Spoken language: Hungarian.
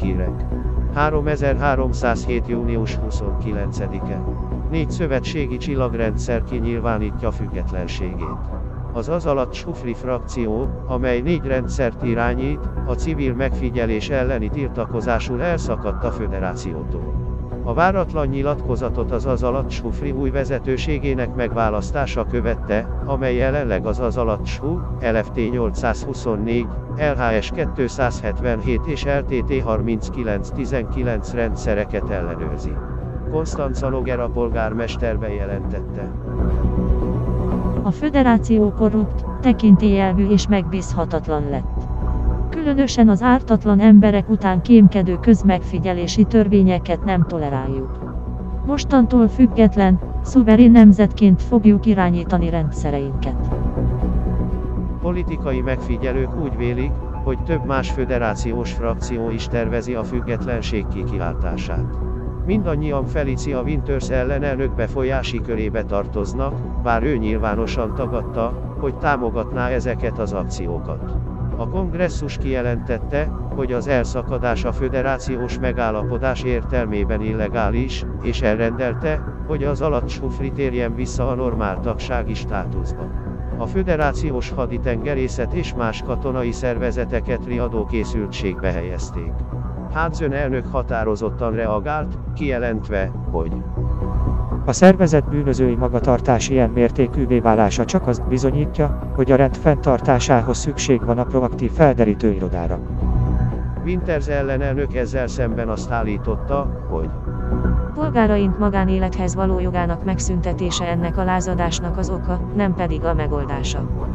hírek. 3307. június 29-e. Négy szövetségi csillagrendszer kinyilvánítja függetlenségét. Az az alatt Sufri frakció, amely négy rendszert irányít, a civil megfigyelés elleni tiltakozásul elszakadt a föderációtól. A váratlan nyilatkozatot az az alatt Sufri új vezetőségének megválasztása követte, amely jelenleg az az alatt SHU, LFT 824, LHS 277 és LTT 3919 rendszereket ellenőrzi. Konstanza Nogera polgármester bejelentette. A föderáció korrupt, tekintélyelvű és megbízhatatlan lett. Különösen az ártatlan emberek után kémkedő közmegfigyelési törvényeket nem toleráljuk. Mostantól független, szuverén nemzetként fogjuk irányítani rendszereinket. Politikai megfigyelők úgy vélik, hogy több más föderációs frakció is tervezi a függetlenség kikiáltását. Mindannyian Felicia Winters ellenelnök befolyási körébe tartoznak, bár ő nyilvánosan tagadta, hogy támogatná ezeket az akciókat. A kongresszus kijelentette, hogy az elszakadás a föderációs megállapodás értelmében illegális, és elrendelte, hogy az alatt térjen vissza a normál tagsági státuszba. A föderációs haditengerészet és más katonai szervezeteket riadó készültségbe helyezték. Hudson elnök határozottan reagált, kijelentve, hogy A szervezet bűnözői magatartás ilyen mértékűvé válása csak azt bizonyítja, hogy a rend fenntartásához szükség van a proaktív felderítő irodára. Winters ellenelnök ezzel szemben azt állította, hogy Polgáraink magánélethez való jogának megszüntetése ennek a lázadásnak az oka, nem pedig a megoldása.